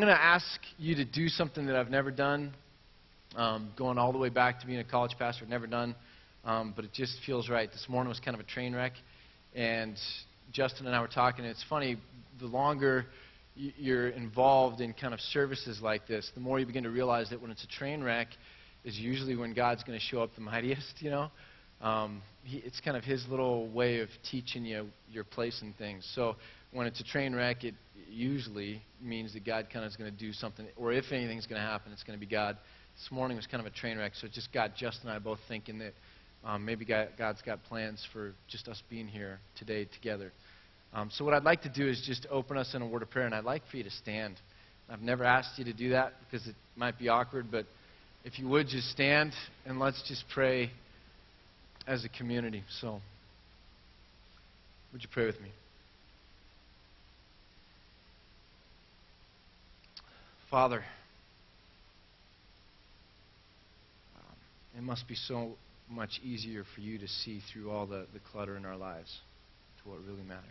I'm going to ask you to do something that I've never done, um, going all the way back to being a college pastor, never done, um, but it just feels right. This morning was kind of a train wreck, and Justin and I were talking, and it's funny, the longer you're involved in kind of services like this, the more you begin to realize that when it's a train wreck, is usually when God's going to show up the mightiest, you know. Um, he, it's kind of his little way of teaching you your place in things. So when it's a train wreck, it usually means that God kind of is going to do something, or if anything's going to happen, it's going to be God. This morning was kind of a train wreck, so it just got Justin and I both thinking that um, maybe God, God's got plans for just us being here today together. Um, so what I'd like to do is just open us in a word of prayer, and I'd like for you to stand. I've never asked you to do that because it might be awkward, but if you would just stand and let's just pray as a community. So, would you pray with me? Father, um, it must be so much easier for you to see through all the, the clutter in our lives to what really matters.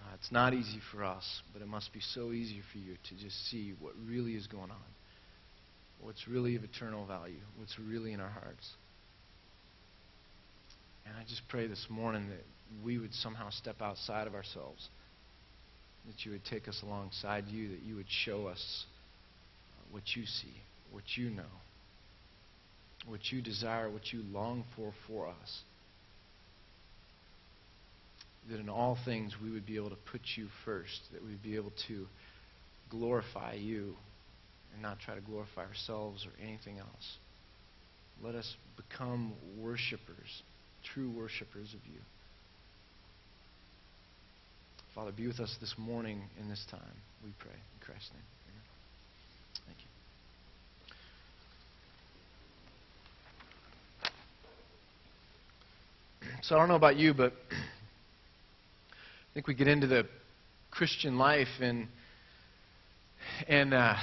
Uh, it's not easy for us, but it must be so easy for you to just see what really is going on, what's really of eternal value, what's really in our hearts. And I just pray this morning that we would somehow step outside of ourselves that you would take us alongside you, that you would show us uh, what you see, what you know, what you desire, what you long for for us. That in all things we would be able to put you first, that we'd be able to glorify you and not try to glorify ourselves or anything else. Let us become worshipers, true worshipers of you. Father, be with us this morning in this time, we pray. In Christ's name. Amen. Thank you. So I don't know about you, but I think we get into the Christian life and and uh,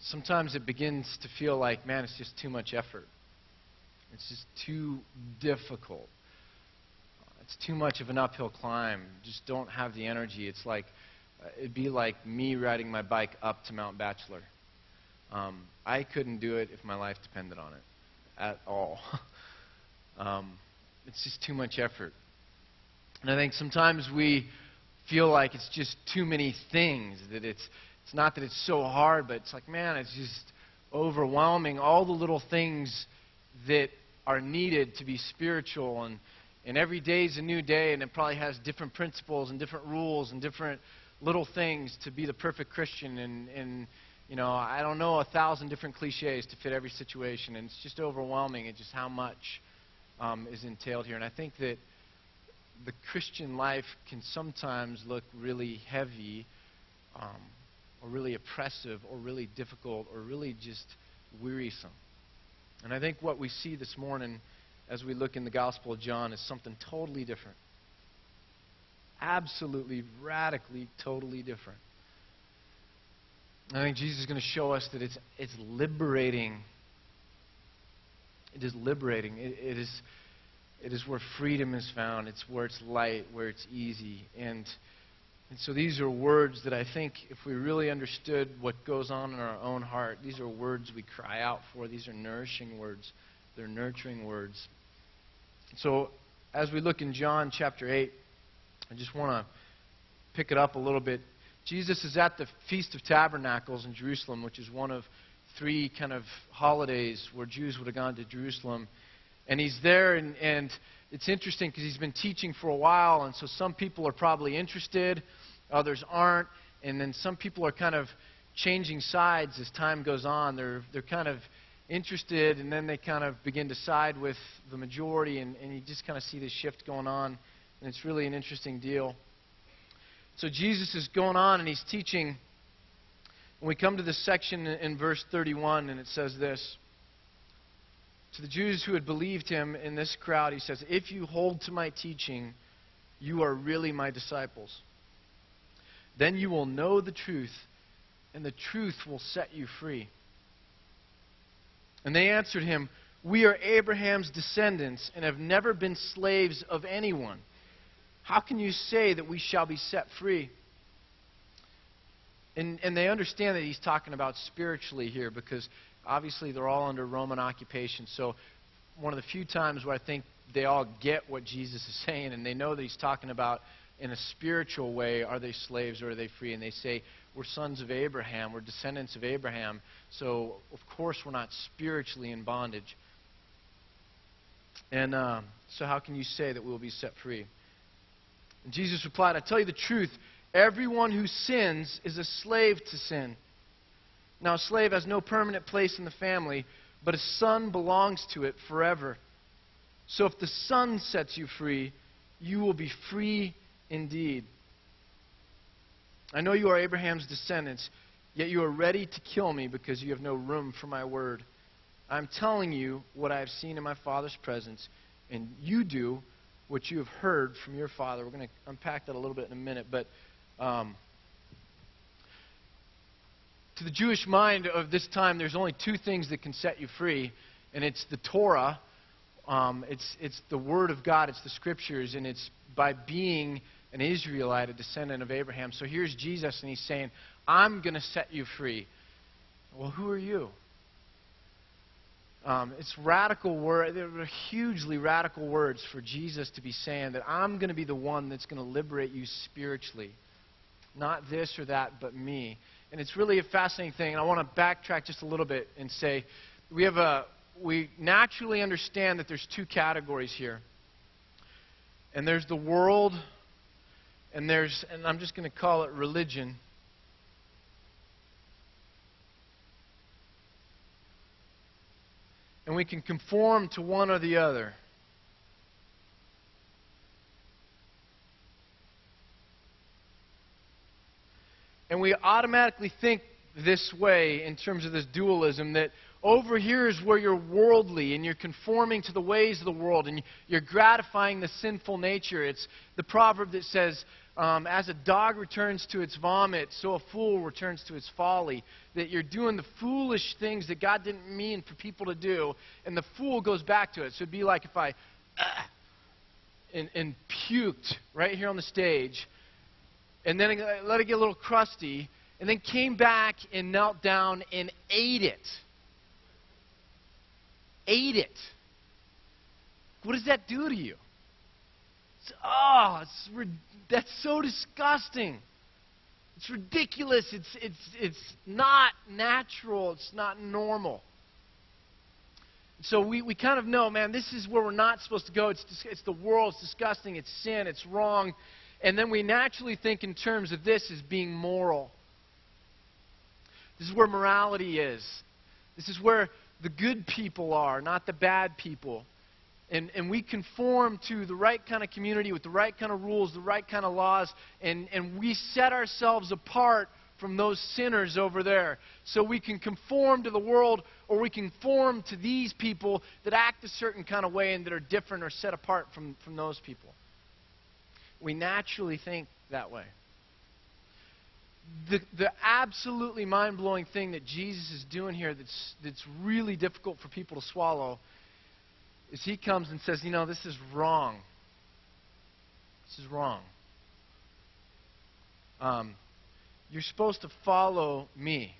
sometimes it begins to feel like, man, it's just too much effort. It's just too difficult it's too much of an uphill climb. Just don't have the energy. It's like uh, it'd be like me riding my bike up to Mount Bachelor. Um, I couldn't do it if my life depended on it at all. um, it's just too much effort. And I think sometimes we feel like it's just too many things. That it's it's not that it's so hard, but it's like man, it's just overwhelming. All the little things that are needed to be spiritual and and every day is a new day, and it probably has different principles and different rules and different little things to be the perfect Christian. And, and you know, I don't know a thousand different cliches to fit every situation, and it's just overwhelming at just how much um, is entailed here. And I think that the Christian life can sometimes look really heavy, um, or really oppressive, or really difficult, or really just wearisome. And I think what we see this morning as we look in the Gospel of John is something totally different. Absolutely, radically, totally different. I think Jesus is going to show us that it's, it's liberating. It is liberating. It, it, is, it is where freedom is found. It's where it's light, where it's easy. And, and so these are words that I think, if we really understood what goes on in our own heart, these are words we cry out for. These are nourishing words. They're nurturing words. So, as we look in John chapter 8, I just want to pick it up a little bit. Jesus is at the Feast of Tabernacles in Jerusalem, which is one of three kind of holidays where Jews would have gone to Jerusalem. And he's there, and, and it's interesting because he's been teaching for a while, and so some people are probably interested, others aren't, and then some people are kind of changing sides as time goes on. They're, they're kind of interested, and then they kind of begin to side with the majority, and, and you just kind of see this shift going on, and it's really an interesting deal. So Jesus is going on, and he's teaching. And we come to this section in, in verse 31, and it says this. To the Jews who had believed him in this crowd, he says, If you hold to my teaching, you are really my disciples. Then you will know the truth, and the truth will set you free. And they answered him, We are Abraham's descendants and have never been slaves of anyone. How can you say that we shall be set free? And, and they understand that he's talking about spiritually here because obviously they're all under Roman occupation. So, one of the few times where I think they all get what Jesus is saying and they know that he's talking about in a spiritual way are they slaves or are they free? And they say, We're sons of Abraham, we're descendants of Abraham, so of course we're not spiritually in bondage. And um, so, how can you say that we will be set free? And Jesus replied, I tell you the truth. Everyone who sins is a slave to sin. Now, a slave has no permanent place in the family, but a son belongs to it forever. So, if the son sets you free, you will be free indeed. I know you are Abraham's descendants, yet you are ready to kill me because you have no room for my word. I'm telling you what I have seen in my Father's presence, and you do what you have heard from your Father. We're going to unpack that a little bit in a minute, but um, to the Jewish mind of this time, there's only two things that can set you free, and it's the Torah, um, it's, it's the Word of God, it's the Scriptures, and it's by being an Israelite, a descendant of Abraham. So here's Jesus, and he's saying, I'm going to set you free. Well, who are you? Um, it's radical words. They're hugely radical words for Jesus to be saying that I'm going to be the one that's going to liberate you spiritually. Not this or that, but me. And it's really a fascinating thing. And I want to backtrack just a little bit and say we have a we naturally understand that there's two categories here. And there's the world and there's and I'm just going to call it religion. and we can conform to one or the other. And we automatically think this way in terms of this dualism that over here is where you're worldly and you're conforming to the ways of the world and you're gratifying the sinful nature. It's the proverb that says, um, as a dog returns to its vomit, so a fool returns to his folly. That you're doing the foolish things that God didn't mean for people to do, and the fool goes back to it. So it'd be like if I uh, and, and puked right here on the stage, and then I let it get a little crusty, and then came back and knelt down and ate it. Ate it. What does that do to you? Oh, that's so disgusting. It's ridiculous. It's, it's, it's not natural. It's not normal. So we, we kind of know, man, this is where we're not supposed to go. It's, it's the world. It's disgusting. It's sin. It's wrong. And then we naturally think in terms of this as being moral. This is where morality is. This is where the good people are, not the bad people and, and we conform to the right kind of community with the right kind of rules, the right kind of laws, and, and we set ourselves apart from those sinners over there. So we can conform to the world or we can conform to these people that act a certain kind of way and that are different or set apart from, from those people. We naturally think that way. The, the absolutely mind blowing thing that Jesus is doing here that's, that's really difficult for people to swallow is he comes and says, you know, this is wrong. This is wrong. Um, you're supposed to follow me,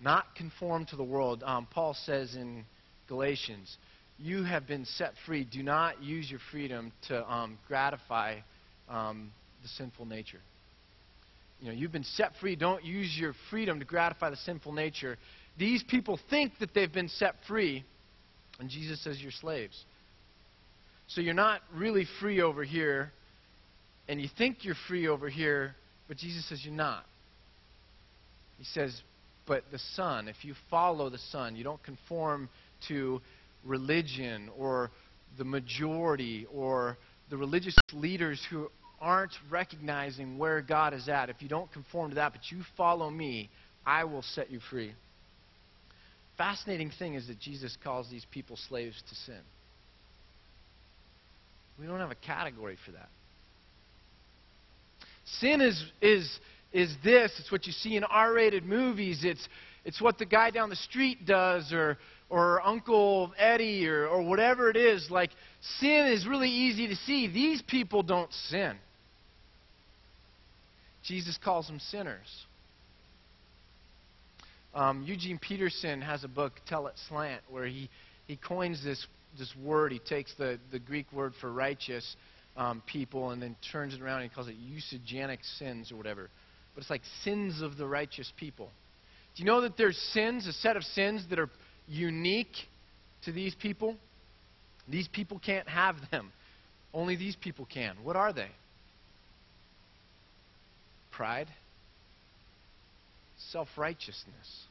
not conform to the world. Um, Paul says in Galatians, you have been set free. Do not use your freedom to um, gratify um, the sinful nature. You know, you've been set free. Don't use your freedom to gratify the sinful nature. These people think that they've been set free and Jesus says, You're slaves. So you're not really free over here, and you think you're free over here, but Jesus says you're not. He says, But the Son, if you follow the Son, you don't conform to religion or the majority or the religious leaders who aren't recognizing where God is at. If you don't conform to that, but you follow me, I will set you free fascinating thing is that Jesus calls these people slaves to sin. We don't have a category for that. Sin is, is, is this. It's what you see in R rated movies. It's, it's what the guy down the street does or, or Uncle Eddie or, or whatever it is. Like, sin is really easy to see. These people don't sin. Jesus calls them sinners. Um, Eugene Peterson has a book, Tell It Slant, where he, he coins this, this word. He takes the, the Greek word for righteous um, people and then turns it around and he calls it eusogenic sins or whatever. But it's like sins of the righteous people. Do you know that there's sins, a set of sins that are unique to these people? These people can't have them. Only these people can. What are they? Pride, self righteousness.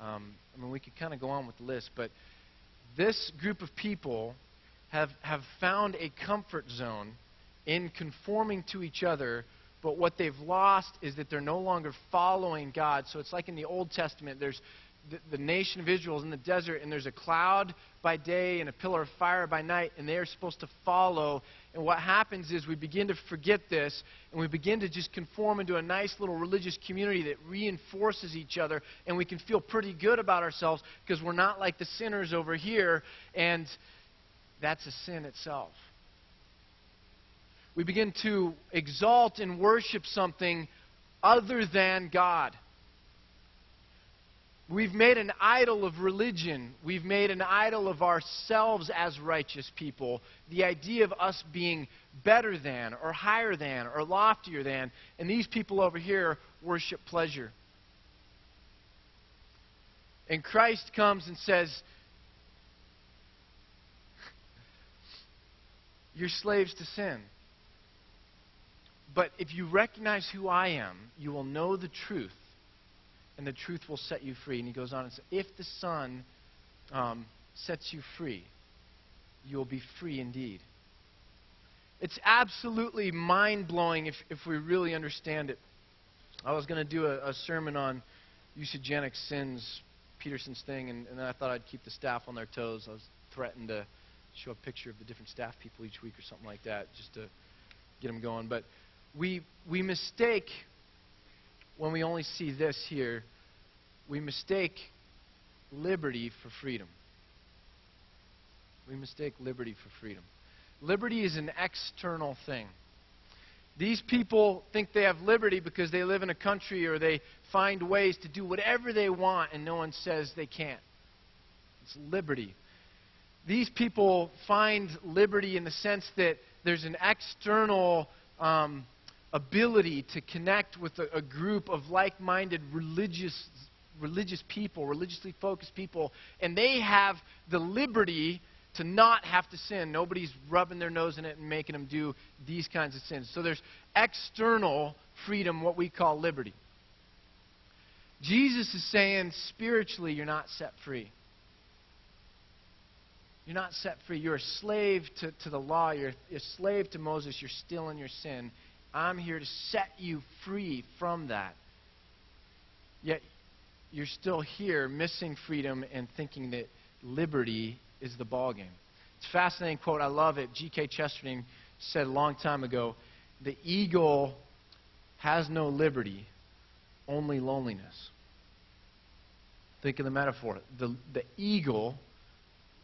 Um, I mean, we could kind of go on with the list, but this group of people have, have found a comfort zone in conforming to each other, but what they've lost is that they're no longer following God. So it's like in the Old Testament, there's the, the, nation of Israel is in the desert, and there's a cloud by day and a pillar of fire by night, and they are supposed to follow. And what happens is we begin to forget this, and we begin to just conform into a nice little religious community that reinforces each other, and we can feel pretty good about ourselves because we're not like the sinners over here, and that's a sin itself. We begin to exalt and worship something other than God. We've made an idol of religion. We've made an idol of ourselves as righteous people. The idea of us being better than, or higher than, or loftier than. And these people over here worship pleasure. And Christ comes and says, You're slaves to sin. But if you recognize who I am, you will know the truth, and the truth will set you free. And he goes on and says, If the Son um, sets you free, you will be free indeed. It's absolutely mind blowing if, if we really understand it. I was going to do a, a, sermon on eusogenic sins, Peterson's thing, and, and then I thought I'd keep the staff on their toes. I was threatened to show a picture of the different staff people each week or something like that just to get them going. But we, we mistake when we only see this here, we mistake liberty for freedom. We mistake liberty for freedom. Liberty is an external thing. These people think they have liberty because they live in a country or they find ways to do whatever they want and no one says they can't. It's liberty. These people find liberty in the sense that there's an external um, ability to connect with a, a group of like minded religious, religious people, religiously focused people, and they have the liberty to not have to sin. Nobody's rubbing their nose in it and making them do these kinds of sins. So there's external freedom, what we call liberty. Jesus is saying spiritually, you're not set free. You're not set free. You're a slave to, to the law. You're, you're a slave to Moses. You're still in your sin. I'm here to set you free from that. Yet you're still here missing freedom and thinking that liberty is the ballgame. It's a fascinating quote. I love it. G.K. Chesterton said a long time ago The eagle has no liberty, only loneliness. Think of the metaphor. The, the eagle,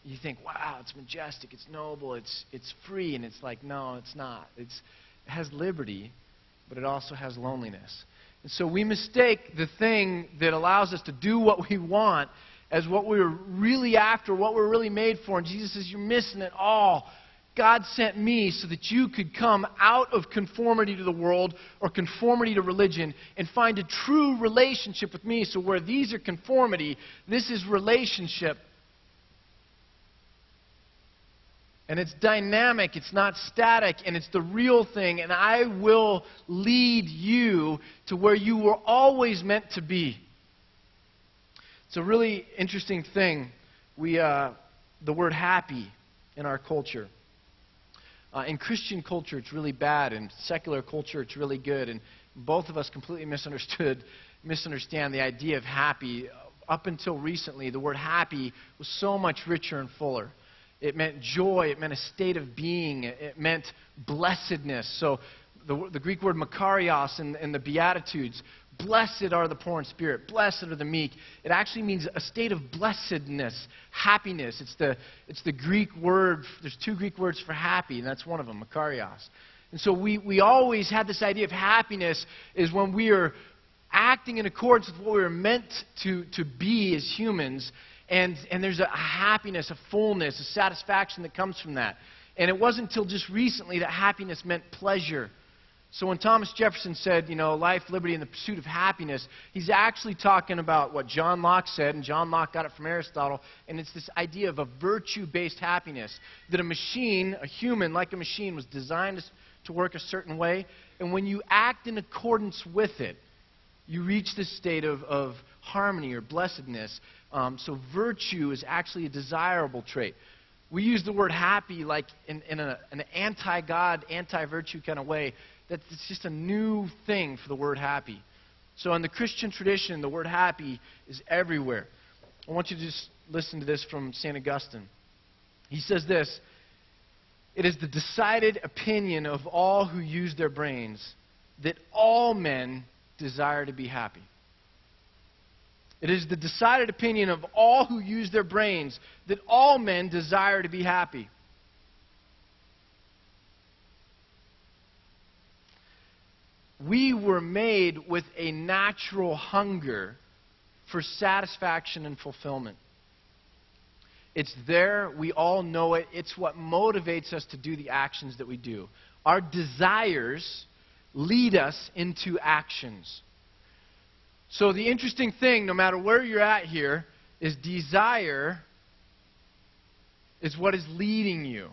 you think, wow, it's majestic, it's noble, it's, it's free, and it's like, no, it's not. It's, has liberty, but it also has loneliness. And so we mistake the thing that allows us to do what we want as what we are really after, what we're really made for. And Jesus says, You're missing it all. God sent me so that you could come out of conformity to the world or conformity to religion and find a true relationship with me. So, where these are conformity, this is relationship. And it's dynamic, it's not static, and it's the real thing. And I will lead you to where you were always meant to be. It's a really interesting thing. We, uh, the word happy in our culture. Uh, in Christian culture, it's really bad. In secular culture, it's really good. And both of us completely misunderstood, misunderstand the idea of happy. Up until recently, the word happy was so much richer and fuller. It meant joy. It meant a state of being. It meant blessedness. So the, the Greek word makarios in, the Beatitudes, blessed are the poor in spirit, blessed are the meek. It actually means a state of blessedness, happiness. It's the, it's the Greek word, there's two Greek words for happy, and that's one of them, makarios. And so we, we always had this idea of happiness is when we are acting in accordance with what we were meant to, to be as humans. And, and there's a, happiness, a fullness, a satisfaction that comes from that. And it wasn't until just recently that happiness meant pleasure. So when Thomas Jefferson said, you know, life, liberty, and the pursuit of happiness, he's actually talking about what John Locke said, and John Locke got it from Aristotle, and it's this idea of a virtue based happiness. That a machine, a human like a machine, was designed to work a certain way, and when you act in accordance with it, you reach this state of, of harmony or blessedness. Um, so virtue is actually a desirable trait. We use the word happy like in, in a, an anti God, anti virtue kind of way that it's just a new thing for the word happy. So in the Christian tradition, the word happy is everywhere. I want you to just listen to this from St. Augustine. He says this It is the decided opinion of all who use their brains that all men desire to be happy. It is the decided opinion of all who use their brains that all men desire to be happy. we were made with a natural hunger for satisfaction and fulfillment. It's there. We all know it. It's what motivates us to do the actions that we do. Our desires lead us into actions. So, the interesting thing, no matter where you're at here, is desire is what is leading you.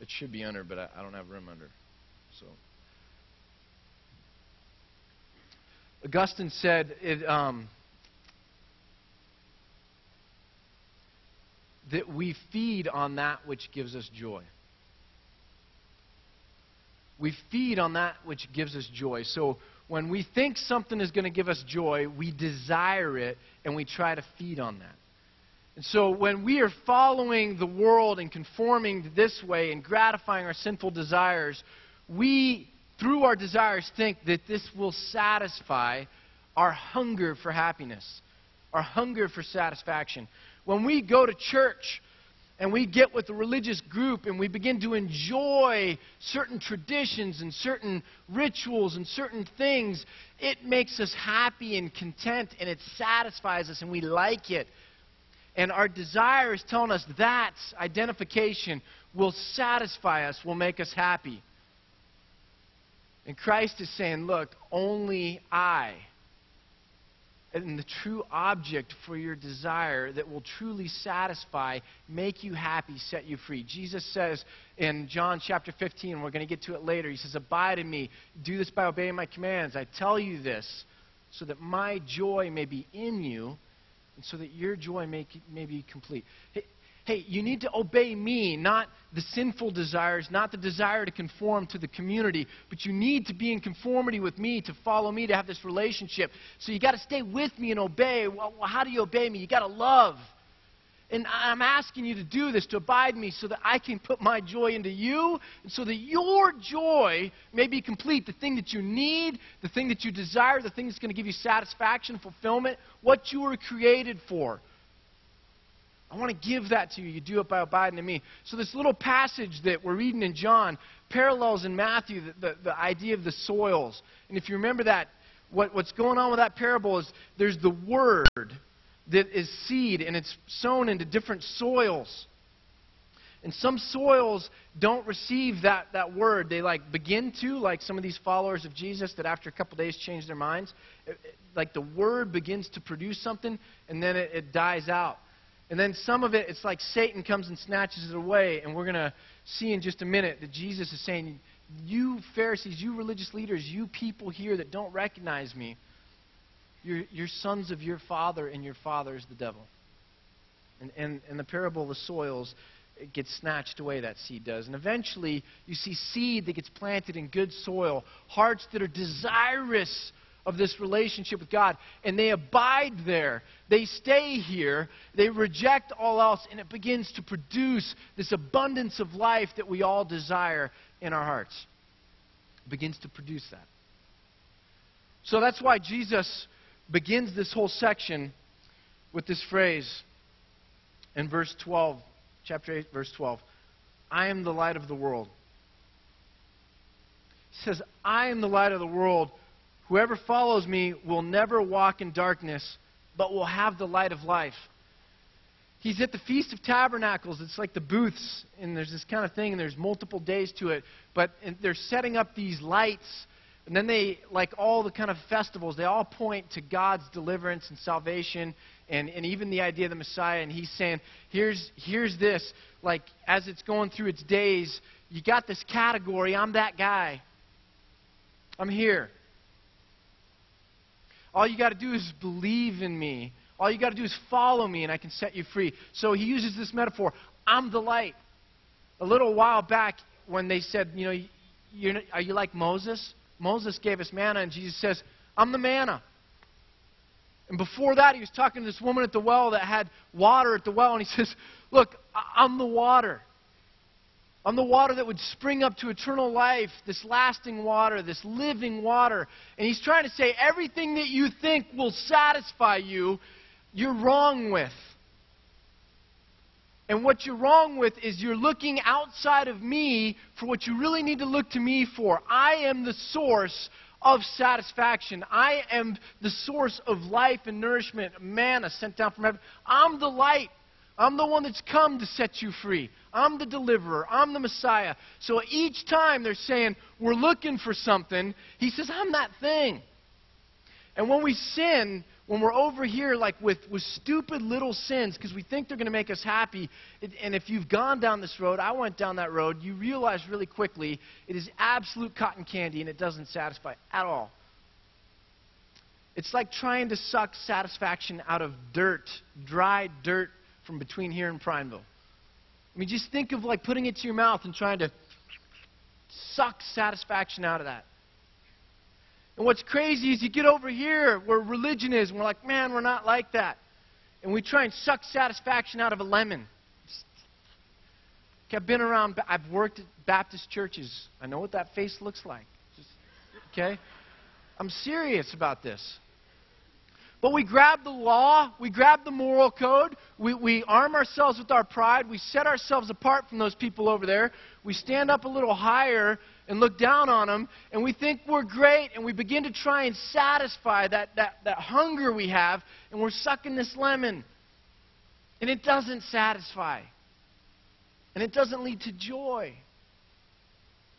It should be under, but I, I don't have room under. So. Augustine said it, um, that we feed on that which gives us joy. We feed on that which gives us joy. So when we think something is going to give us joy, we desire it and we try to feed on that. And so when we are following the world and conforming this way and gratifying our sinful desires, we, through our desires, think that this will satisfy our hunger for happiness, our hunger for satisfaction. When we go to church, and we get with a religious group and we begin to enjoy certain traditions and certain rituals and certain things, it makes us happy and content and it satisfies us and we like it. And our desire is telling us that identification will satisfy us, will make us happy. And Christ is saying, look, only I and the true object for your desire that will truly satisfy, make you happy, set you free. Jesus says in John chapter 15, we're going to get to it later, he says, Abide in me. Do this by obeying my commands. I tell you this so that my joy may be in you and so that your joy may, may be complete. Hey, you need to obey me, not the sinful desires, not the desire to conform to the community, but you need to be in conformity with me, to follow me, to have this relationship. So you got to stay with me and obey. Well, how do you obey me? You got to love. And I'm asking you to do this, to abide me, so that I can put my joy into you, and so that your joy may be complete. The thing that you need, the thing that you desire, the thing that's going to give you satisfaction, fulfillment, what you were created for. I want to give that to you. You do it by abiding in me. So, this little passage that we're reading in John parallels in Matthew the, the, the idea of the soils. And if you remember that, what, what's going on with that parable is there's the word that is seed and it's sown into different soils. And some soils don't receive that, that word. They like begin to, like some of these followers of Jesus that after a couple days change their minds. It, it, like the word begins to produce something and then it, it dies out. And then some of it, it's like Satan comes and snatches it away. And we're going to see in just a minute that Jesus is saying, You Pharisees, you religious leaders, you people here that don't recognize me, you're, you're sons of your father, and your father is the devil. And, and, and the parable of the soils, it gets snatched away, that seed does. And eventually, you see seed that gets planted in good soil, hearts that are desirous of this relationship with God, and they abide there. They stay here. They reject all else, and it begins to produce this abundance of life that we all desire in our hearts. It begins to produce that. So that's why Jesus begins this whole section with this phrase in verse 12, chapter 8, verse 12. I am the light of the world. He says, I am the light of the world. Whoever follows me will never walk in darkness, but will have the light of life. He's at the Feast of Tabernacles. It's like the booths, and there's this kind of thing, and there's multiple days to it. But they're setting up these lights, and then they, like all the kind of festivals, they all point to God's deliverance and salvation, and, and even the idea of the Messiah. And he's saying, here's, here's this. Like, as it's going through its days, you got this category. I'm that guy. I'm here. All you got to do is believe in me. All you got to do is follow me, and I can set you free. So he uses this metaphor I'm the light. A little while back, when they said, you know, you're, are you like Moses? Moses gave us manna, and Jesus says, I'm the manna. And before that, he was talking to this woman at the well that had water at the well, and he says, Look, I'm the water. I'm the water that would spring up to eternal life, this lasting water, this living water. And he's trying to say everything that you think will satisfy you you're wrong with. And what you're wrong with is you're looking outside of me for what you really need to look to me for. I am the source of satisfaction. I am the source of life and nourishment, manna sent down from heaven. I'm the light. I'm the one that's come to set you free. I'm the deliverer. I'm the Messiah. So each time they're saying, we're looking for something, he says, I'm that thing. And when we sin, when we're over here like with, with stupid little sins because we think they're going to make us happy it, and if you've gone down this road i went down that road you realize really quickly it is absolute cotton candy and it doesn't satisfy at all it's like trying to suck satisfaction out of dirt dry dirt from between here and prineville i mean just think of like putting it to your mouth and trying to suck satisfaction out of that and what's crazy is you get over here where religion is, and we're like, man, we're not like that. And we try and suck satisfaction out of a lemon. I've been around, I've worked at Baptist churches. I know what that face looks like. Just, okay? I'm serious about this. But we grab the law, we grab the moral code, we, we arm ourselves with our pride, we set ourselves apart from those people over there, we stand up a little higher and look down on them, and we think we're great, and we begin to try and satisfy that, that, that hunger we have, and we're sucking this lemon. And it doesn't satisfy. And it doesn't lead to joy.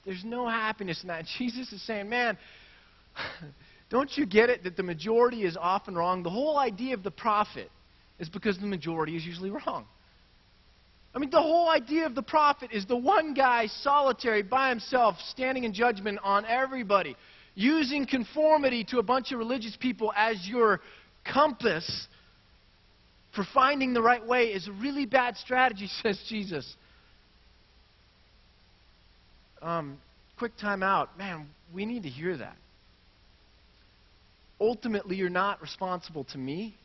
There's no happiness in that. Jesus is saying, man, don't you get it that the majority is often wrong? The whole idea of the prophet is because the majority is usually wrong. I mean, the whole idea of the prophet is the one guy solitary by himself standing in judgment on everybody, using conformity to a bunch of religious people as your compass for finding the right way is a really bad strategy, says Jesus. Um, quick time out. Man, we need to hear that ultimately you're not responsible to me.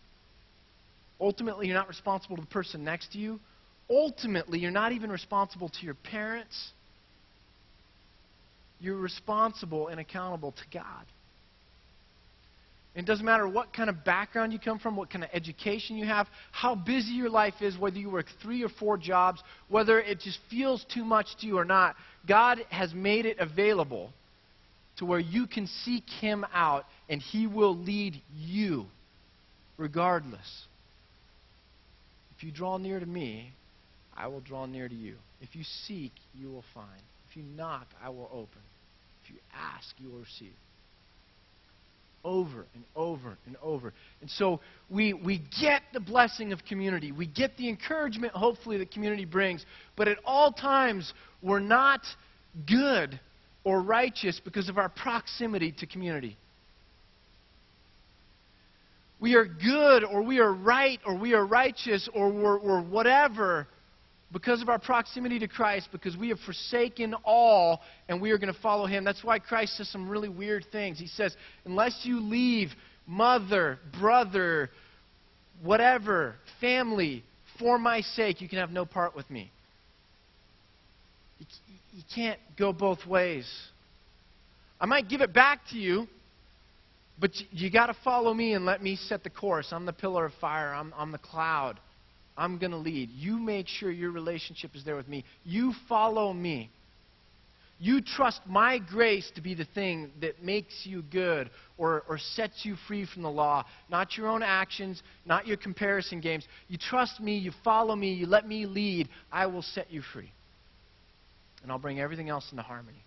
Ultimately, you're not responsible to the person next to you. Ultimately, you're not even responsible to your parents. You're responsible and accountable to God. It doesn't matter what kind of background you come from, what kind of education you have, how busy your life is, whether you work three or four jobs, whether it just feels too much to you or not. God has made it available to where you can seek Him out and He will lead you regardless. If you draw near to me, I will draw near to you. If you seek, you will find. If you knock, I will open. If you ask, you will receive. Over and over and over. And so we, we get the blessing of community. We get the encouragement, hopefully, that community brings. But at all times, we're not good or righteous because of our proximity to community. We are good or we are right or we are righteous or we're, we're whatever because of our proximity to Christ, because we have forsaken all and we are going to follow Him. That's why Christ says some really weird things. He says, unless you leave mother, brother, whatever, family, for my sake, you can have no part with me you can't go both ways. I might give it back to you, but you, got to follow me and let me set the course. I'm the pillar of fire, I'm, I'm the cloud. I'm going to lead. You make sure your relationship is there with me. You follow me. You trust my grace to be the thing that makes you good or, or sets you free from the law, not your own actions, not your comparison games. You trust me, you follow me, you let me lead. I will set you free. And I'll bring everything else into harmony.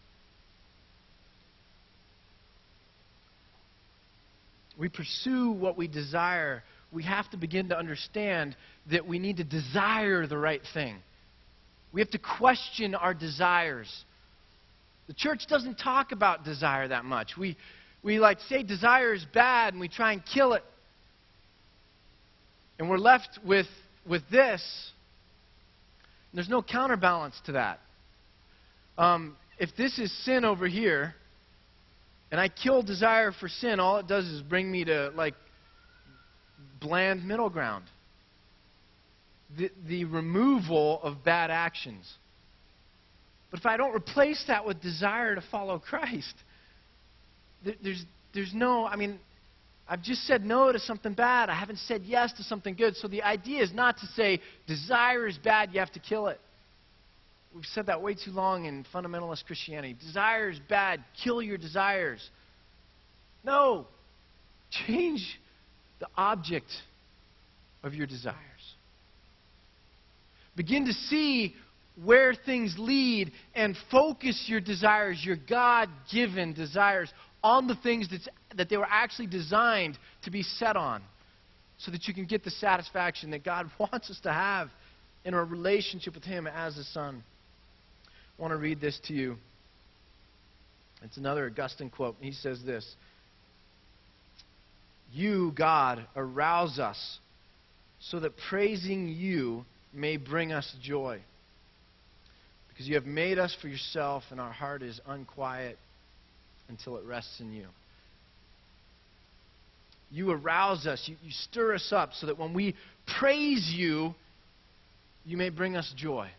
We pursue what we desire. We have to begin to understand that we need to desire the right thing. We have to question our desires. The church doesn't talk about desire that much. We, we like say desire is bad and we try and kill it. And we're left with, with this. There's no counterbalance to that. Um, if this is sin over here, and I kill desire for sin, all it does is bring me to like bland middle ground. The, the removal of bad actions. But if I don't replace that with desire to follow Christ, there's, there's no, I mean, I've just said no to something bad. I haven't said yes to something good. So the idea is not to say desire is bad, you have to kill it. We've said that way too long in fundamentalist Christianity. Desire is bad, kill your desires. No. Change the object of your desires. Begin to see where things lead and focus your desires, your God given desires, on the things that's, that they were actually designed to be set on so that you can get the satisfaction that God wants us to have in our relationship with Him as a Son. I want to read this to you. It's another Augustine quote. He says this You, God, arouse us so that praising you may bring us joy. Because you have made us for yourself, and our heart is unquiet until it rests in you. You arouse us, you, you stir us up so that when we praise you, you may bring us joy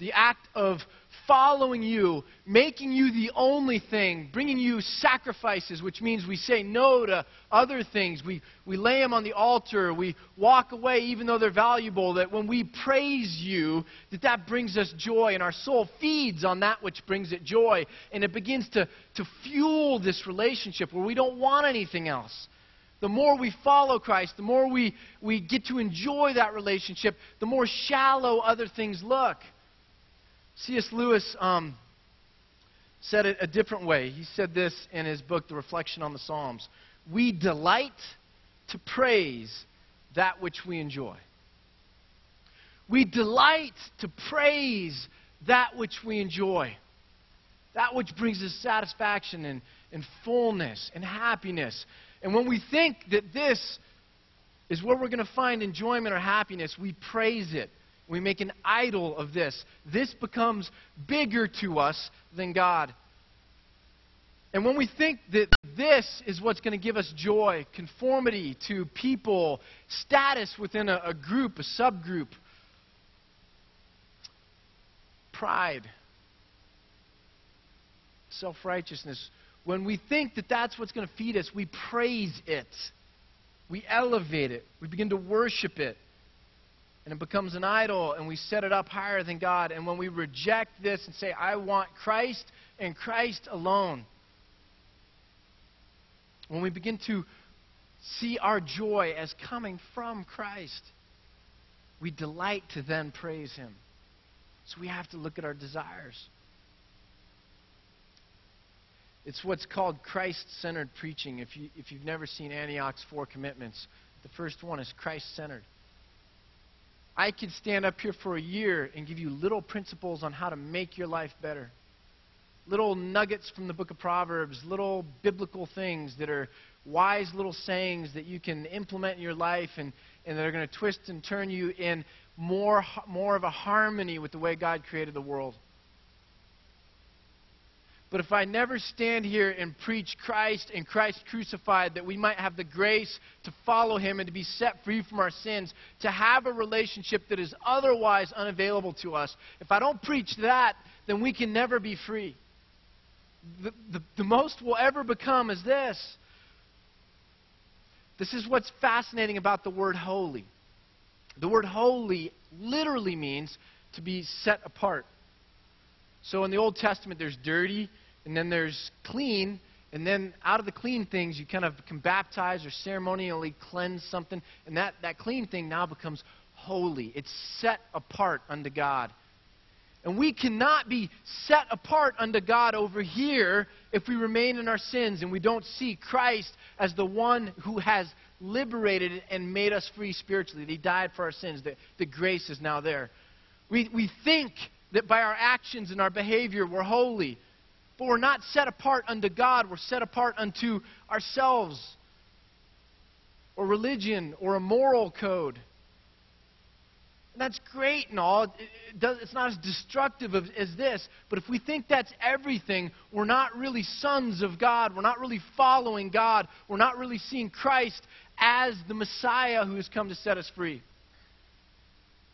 the act of following you, making you the only thing, bringing you sacrifices, which means we say no to other things. We, we lay them on the altar. We walk away even though they're valuable. That when we praise you, that that brings us joy. And our soul feeds on that which brings it joy. And it begins to, to fuel this relationship where we don't want anything else. The more we follow Christ, the more we, we get to enjoy that relationship, the more shallow other things look. C.S. Lewis um, said it a different way. He said this in his book, The Reflection on the Psalms. We delight to praise that which we enjoy. We delight to praise that which we enjoy. That which brings us satisfaction and, and fullness and happiness. And when we think that this is where we're going to find enjoyment or happiness, we praise it we make an idol of this. This becomes bigger to us than God. And when we think that this is what's going to give us joy, conformity to people, status within a, a group, a subgroup, pride, self righteousness, when we think that that's what's going to feed us, we praise it. We elevate it. We begin to worship it and it becomes an idol and we set it up higher than God. And when we reject this and say, I want Christ and Christ alone, when we begin to see our joy as coming from Christ, we delight to then praise Him. So we have to look at our desires. It's what's called Christ centered preaching. If, you, if you've never seen Antioch's four commitments, the first one is Christ centered. I could stand up here for a year and give you little principles on how to make your life better. Little nuggets from the book of Proverbs, little biblical things that are wise little sayings that you can implement in your life and, and that are going to twist and turn you in more, more of a harmony with the way God created the world. But if I never stand here and preach Christ and Christ crucified, that we might have the grace to follow him and to be set free from our sins, to have a relationship that is otherwise unavailable to us, if I don't preach that, then we can never be free. The, the, the most we'll ever become is this. This is what's fascinating about the word holy. The word holy literally means to be set apart. So in the Old Testament, there's dirty, and then there's clean, and then out of the clean things, you kind of can baptize or ceremonially cleanse something, and that, that clean thing now becomes holy. It's set apart unto God. And we cannot be set apart unto God over here if we remain in our sins and we don't see Christ as the one who has liberated and made us free spiritually. He died for our sins. The, the grace is now there. We, we think that by our actions and our behavior we're holy, but we're not set apart unto God. We're set apart unto ourselves or religion or a moral code. And that's great and all. It, does, it's not as destructive of, as this. But if we think that's everything, we're not really sons of God. We're not really following God. We're not really seeing Christ as the Messiah who has come to set us free.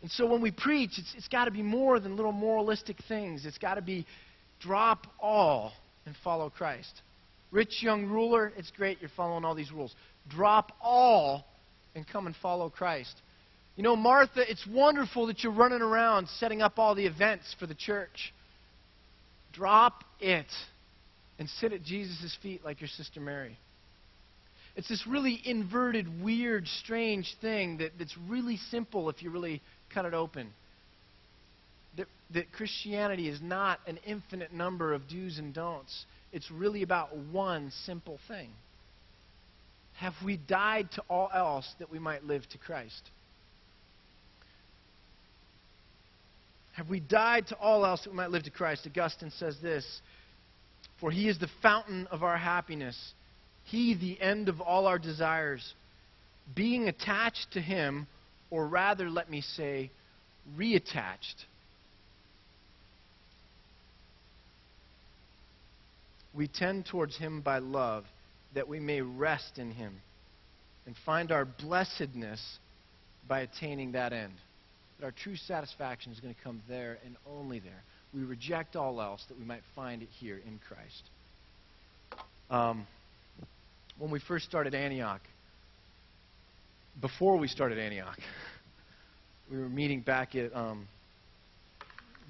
And so when we preach, it's, it's got to be more than little moralistic things. It's got to be drop all and follow Christ. Rich young ruler, it's great you're following all these rules. Drop all and come and follow Christ. You know, Martha, it's wonderful that you're running around setting up all the events for the church. Drop it and sit at Jesus' feet like your sister Mary. It's this really inverted, weird, strange thing that, that's really simple if you really cut it open. That, that Christianity is not an infinite number of do's and don'ts. It's really about one simple thing. Have we died to all else that we might live to Christ? Have we died to all else that we might live to Christ? Augustine says this For he is the fountain of our happiness, he the end of all our desires. Being attached to him, or rather, let me say, reattached. We tend towards him by love, that we may rest in him and find our blessedness by attaining that end that our true satisfaction is going to come there and only there. We reject all else that we might find it here in Christ. Um, when we first started Antioch, before we started Antioch, we were meeting back at um,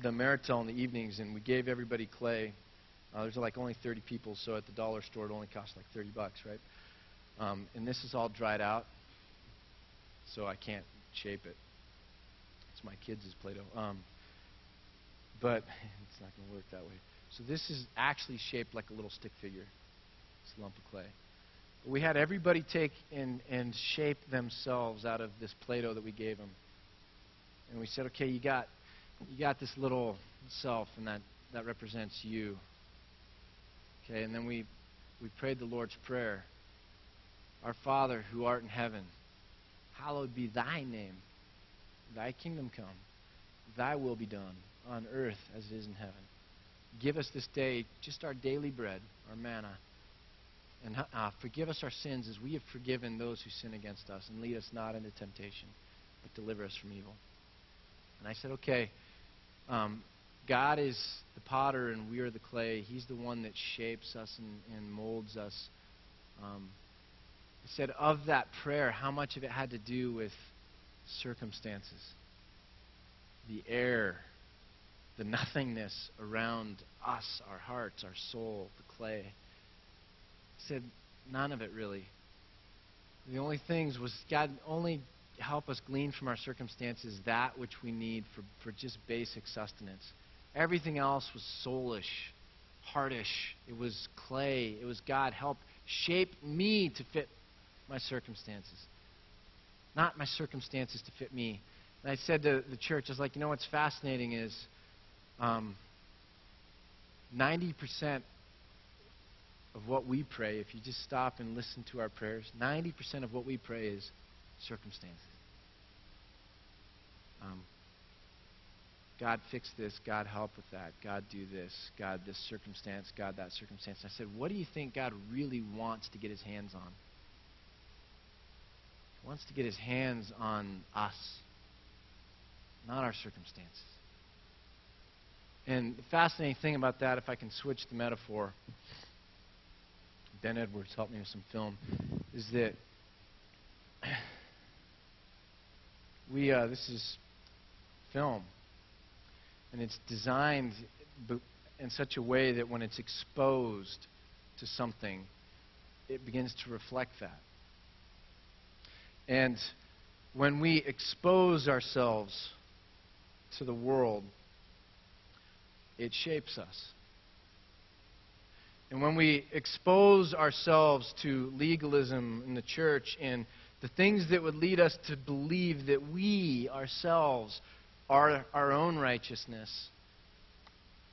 the Maritel in the evenings, and we gave everybody clay. Uh, there's like only 30 people, so at the dollar store it only costs like 30 bucks, right? Um, and this is all dried out, so I can't shape it. It's my kids' Play-Doh. Um, but it's not going to work that way. So this is actually shaped like a little stick figure. It's a lump of clay. But we had everybody take and, and shape themselves out of this Play-Doh that we gave them. And we said, okay, you got, you got this little self, and that, that represents you. Okay, and then we, we prayed the Lord's Prayer. Our Father who art in heaven, hallowed be thy name. Thy kingdom come, thy will be done on earth as it is in heaven. Give us this day just our daily bread, our manna. And uh, forgive us our sins as we have forgiven those who sin against us. And lead us not into temptation, but deliver us from evil. And I said, okay, um, God is the potter and we are the clay. He's the one that shapes us and, and molds us. Um, I said, of that prayer, how much of it had to do with circumstances, the air, the nothingness around us, our hearts, our soul, the clay. He said, none of it really. The only things was God only help us glean from our circumstances that which we need for, for just basic sustenance. Everything else was soulish, heartish. It was clay. It was God help shape me to fit my circumstances not my circumstances to fit me. And I said to the church, I was like, you know what's fascinating is um, 90% of what we pray, if you just stop and listen to our prayers, 90% of what we pray is circumstances. Um, God, fix this. God, help with that. God, do this. God, this circumstance. God, that circumstance. I said, what do you think God really wants to get his hands on? He wants to get his hands on us, not our circumstances. And the fascinating thing about that, if I can switch the metaphor, Ben Edwards helped me with some film, is that We uh, this is film, and it's designed in such a way that when it's exposed to something, it begins to reflect that. And when we expose ourselves to the world, it shapes us. And when we expose ourselves to legalism in the church and the things that would lead us to believe that we ourselves are our own righteousness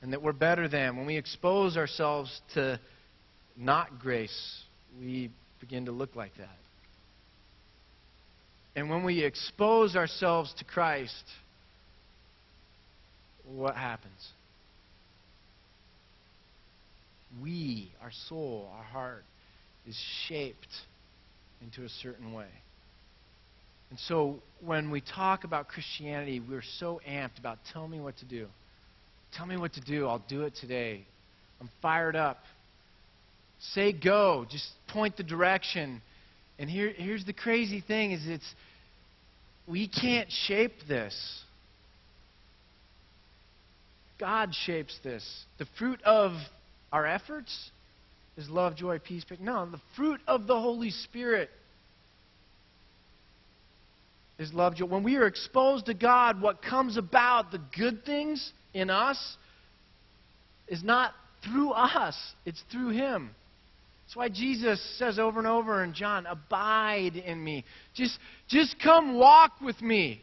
and that we're better than, when we expose ourselves to not grace, we begin to look like that. And when we expose ourselves to Christ, what happens? We, our soul, our heart, is shaped into a certain way. And so when we talk about Christianity, we're so amped about tell me what to do. Tell me what to do. I'll do it today. I'm fired up. Say go. Just point the direction. And here, here's the crazy thing is it's we can't shape this. God shapes this. The fruit of our efforts is love, joy, peace. but No, the fruit of the Holy Spirit is love, joy. When we are exposed to God, what comes about, the good things in us, is not through us, it's through Him. That's why Jesus says over and over in John, Abide in me. Just, just come walk with me.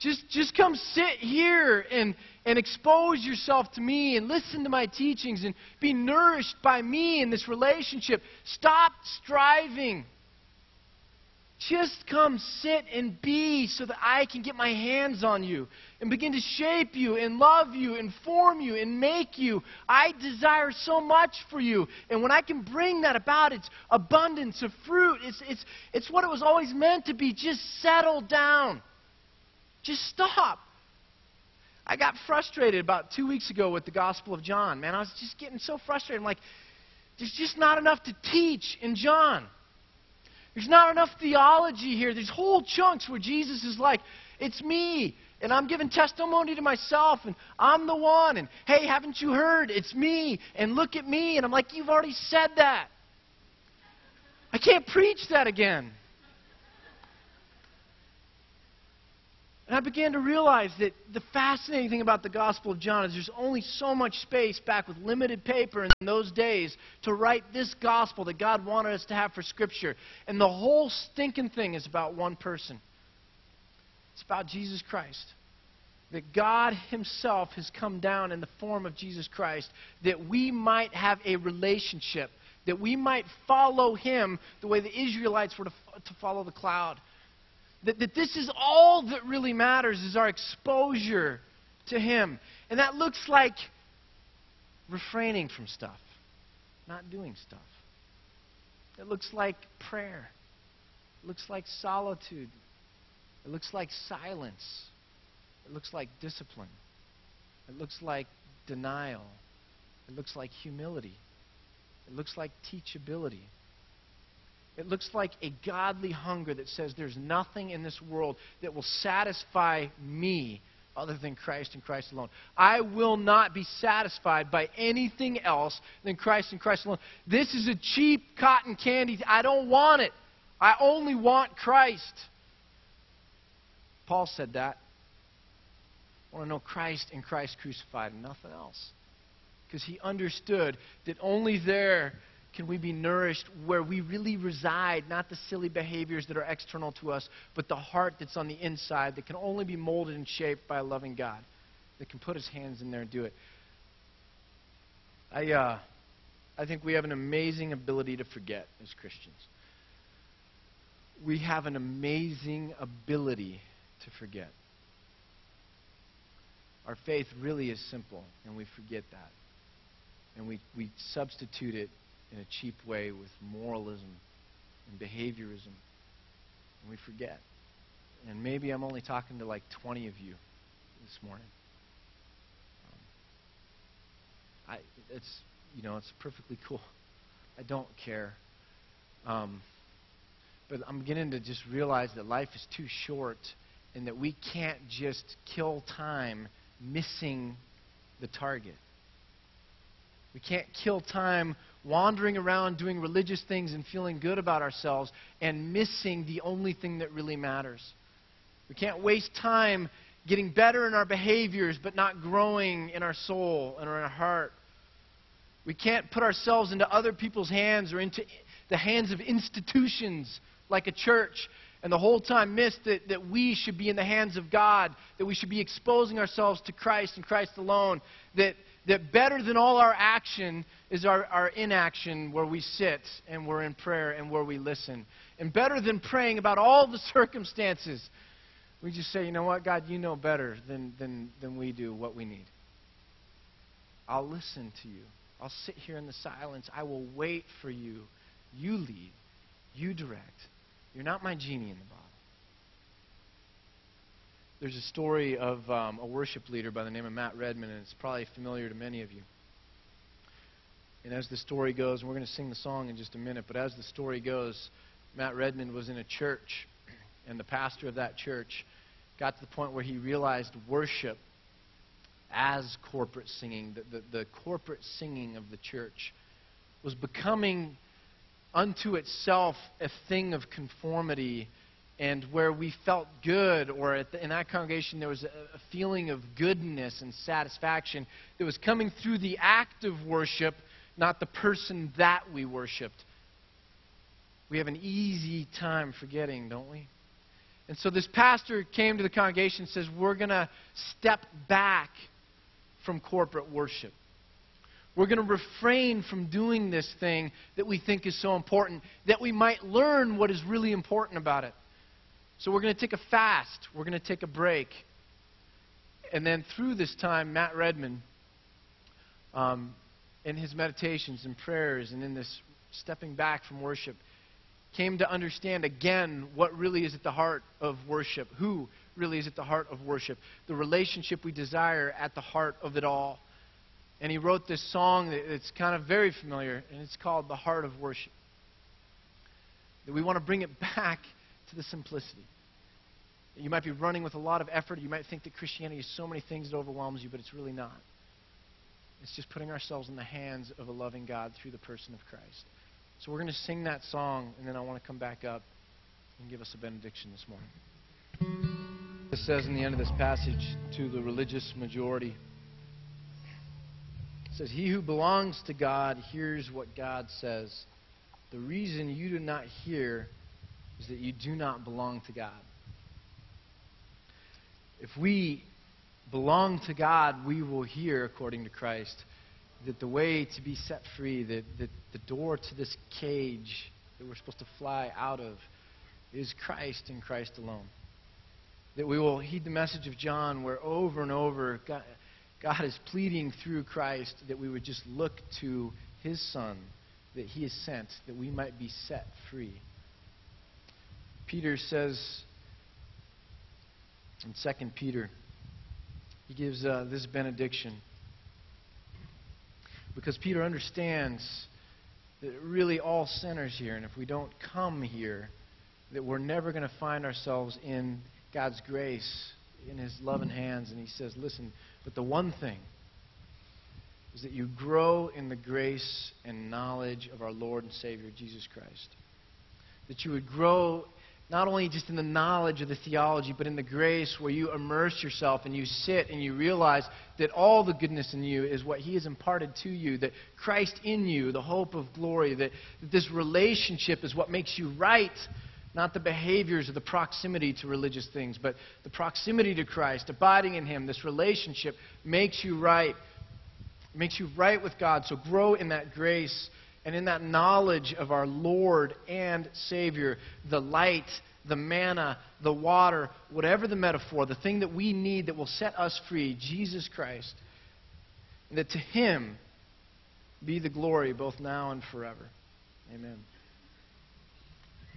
Just, just come sit here and, and expose yourself to me and listen to my teachings and be nourished by me in this relationship. Stop striving. Just come sit and be so that I can get my hands on you and begin to shape you and love you and form you and make you. I desire so much for you. And when I can bring that about, it's abundance of fruit. It's, it's, it's what it was always meant to be. Just settle down. Just stop. I got frustrated about two weeks ago with the Gospel of John. Man, I was just getting so frustrated. I'm like, there's just not enough to teach in John. There's not enough theology here. There's whole chunks where Jesus is like, it's me, and I'm giving testimony to myself, and I'm the one, and hey, haven't you heard? It's me, and look at me. And I'm like, you've already said that. I can't preach that again. And I began to realize that the fascinating thing about the Gospel of John is there's only so much space back with limited paper in those days to write this gospel that God wanted us to have for Scripture. And the whole stinking thing is about one person it's about Jesus Christ. That God Himself has come down in the form of Jesus Christ that we might have a relationship, that we might follow Him the way the Israelites were to, to follow the cloud. That, that this is all that really matters is our exposure to Him. And that looks like refraining from stuff, not doing stuff. It looks like prayer. It looks like solitude. It looks like silence. It looks like discipline. It looks like denial. It looks like humility. It looks like teachability. It looks like a godly hunger that says there's nothing in this world that will satisfy me other than Christ and Christ alone. I will not be satisfied by anything else than Christ and Christ alone. This is a cheap cotton candy. I don't want it. I only want Christ. Paul said that. I want to know Christ and Christ crucified and nothing else. Because he understood that only there can we be nourished where we really reside, not the silly behaviors that are external to us, but the heart that's on the inside that can only be molded and shaped by a loving God that can put his hands in there and do it. I, uh, I think we have an amazing ability to forget as Christians. We have an amazing ability to forget. Our faith really is simple, and we forget that. And we, we substitute it in a cheap way with moralism and behaviorism. And we forget. And maybe I'm only talking to like 20 of you this morning. Um, I, it's, you know, it's perfectly cool. I don't care. Um, but I'm beginning to just realize that life is too short and that we can't just kill time missing the target. We can't kill time wandering around doing religious things and feeling good about ourselves and missing the only thing that really matters. We can't waste time getting better in our behaviors but not growing in our soul and our heart. We can't put ourselves into other people's hands or into the hands of institutions like a church and the whole time missed that, that we should be in the hands of God, that we should be exposing ourselves to Christ and Christ alone, that, that better than all our action is our, our inaction where we sit and we're in prayer and where we listen. And better than praying about all the circumstances, we just say, you know what, God, you know better than, than, than we do what we need. I'll listen to you. I'll sit here in the silence. I will wait for you. You lead. You direct. You're not my genie in the bottle. There's a story of um, a worship leader by the name of Matt Redman, and it's probably familiar to many of you. And as the story goes, and we're going to sing the song in just a minute, but as the story goes, Matt Redman was in a church, and the pastor of that church got to the point where he realized worship as corporate singing, the, the corporate singing of the church, was becoming unto itself a thing of conformity and where we felt good, or the, in that congregation there was a, a, feeling of goodness and satisfaction that was coming through the act of worship, not the person that we worshiped. We have an easy time forgetting, don't we? And so this pastor came to the congregation and says, We're going to step back from corporate worship. We're going to refrain from doing this thing that we think is so important, that we might learn what is really important about it. So we're going to take a fast. We're going to take a break. And then through this time, Matt Redman, um, in his meditations and prayers and in this stepping back from worship, came to understand again what really is at the heart of worship, who really is at the heart of worship, the relationship we desire at the heart of it all. And he wrote this song that's kind of very familiar, and it's called The Heart of Worship. That we want to bring it back to the simplicity. You might be running with a lot of effort. You might think that Christianity is so many things that overwhelms you, but it's really not. It's just putting ourselves in the hands of a loving God through the person of Christ. So we're going to sing that song, and then I want to come back up and give us a benediction this morning. It says in the end of this passage to the religious majority. It says, He who belongs to God hears what God says. The reason you do not hear is that you do not belong to God. If we belong to God, we will hear, according to Christ, that the way to be set free, that, that the door to this cage that we're supposed to fly out of, is Christ and Christ alone. That we will heed the message of John, where over and over God, God is pleading through Christ that we would just look to his Son that he has sent, that we might be set free. Peter says in 2 Peter, he gives uh, this benediction. Because Peter understands that really all sinners here, and if we don't come here, that we're never going to find ourselves in God's grace, in his loving hands. And he says, listen, but the one thing is that you grow in the grace and knowledge of our Lord and Savior, Jesus Christ. That you would grow not only just in the knowledge of the theology, but in the grace where you immerse yourself and you sit and you realize that all the goodness in you is what He has imparted to you, that Christ in you, the hope of glory, that, that this relationship is what makes you right, not the behaviors or the proximity to religious things, but the proximity to Christ, abiding in Him, this relationship makes you right, makes you right with God. So grow in that grace and in that knowledge of our Lord and Savior, the light, the manna, the water, whatever the metaphor, the thing that we need that will set us free, Jesus Christ, and that to Him be the glory both now and forever. Amen.